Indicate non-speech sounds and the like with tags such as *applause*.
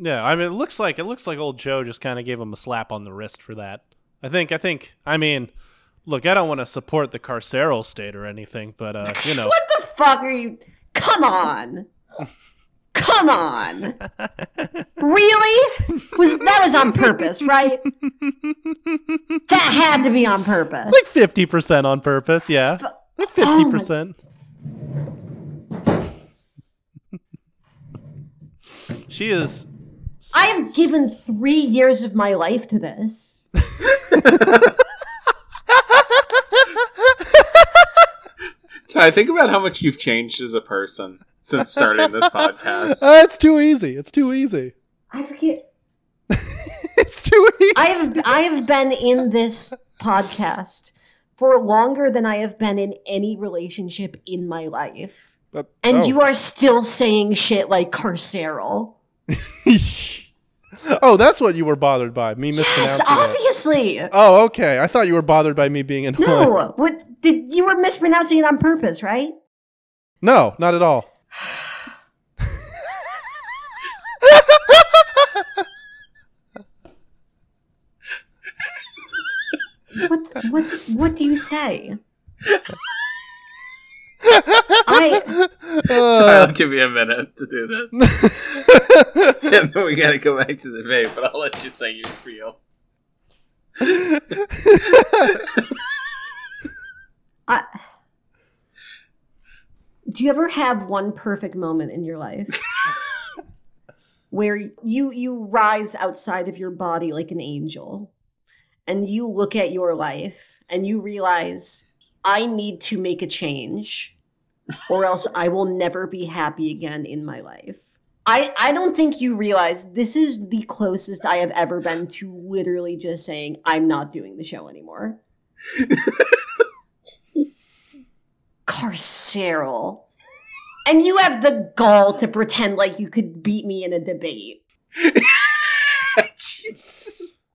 Yeah, I mean, it looks like it looks like old Joe just kind of gave him a slap on the wrist for that. I think. I think. I mean, look, I don't want to support the carceral state or anything, but uh, you know, What the fuck are you? Come on. Come on. Really? Was that was on purpose, right? That had to be on purpose. like fifty percent on purpose. Yeah, like Oh fifty my- percent. She is. I have given three years of my life to this. *laughs* Ty, think about how much you've changed as a person since starting this podcast. Uh, it's too easy. It's too easy. I forget. *laughs* It's too easy. I have I have been in this podcast for longer than I have been in any relationship in my life. But- And oh. you are still saying shit like carceral. *laughs* oh, that's what you were bothered by me Yes, mispronouncing it. obviously. Oh, okay. I thought you were bothered by me being annoying. No, what did you were mispronouncing it on purpose, right? No, not at all. What what what do you say? I Ty, Uh, I'll give you a minute to do this. *laughs* and then we gotta go back to the vape, but I'll let you say your spiel. *laughs* I Do you ever have one perfect moment in your life? *laughs* where you you rise outside of your body like an angel and you look at your life and you realize I need to make a change or else I will never be happy again in my life. I, I don't think you realize this is the closest I have ever been to literally just saying, I'm not doing the show anymore. *laughs* Carceral. And you have the gall to pretend like you could beat me in a debate. *laughs*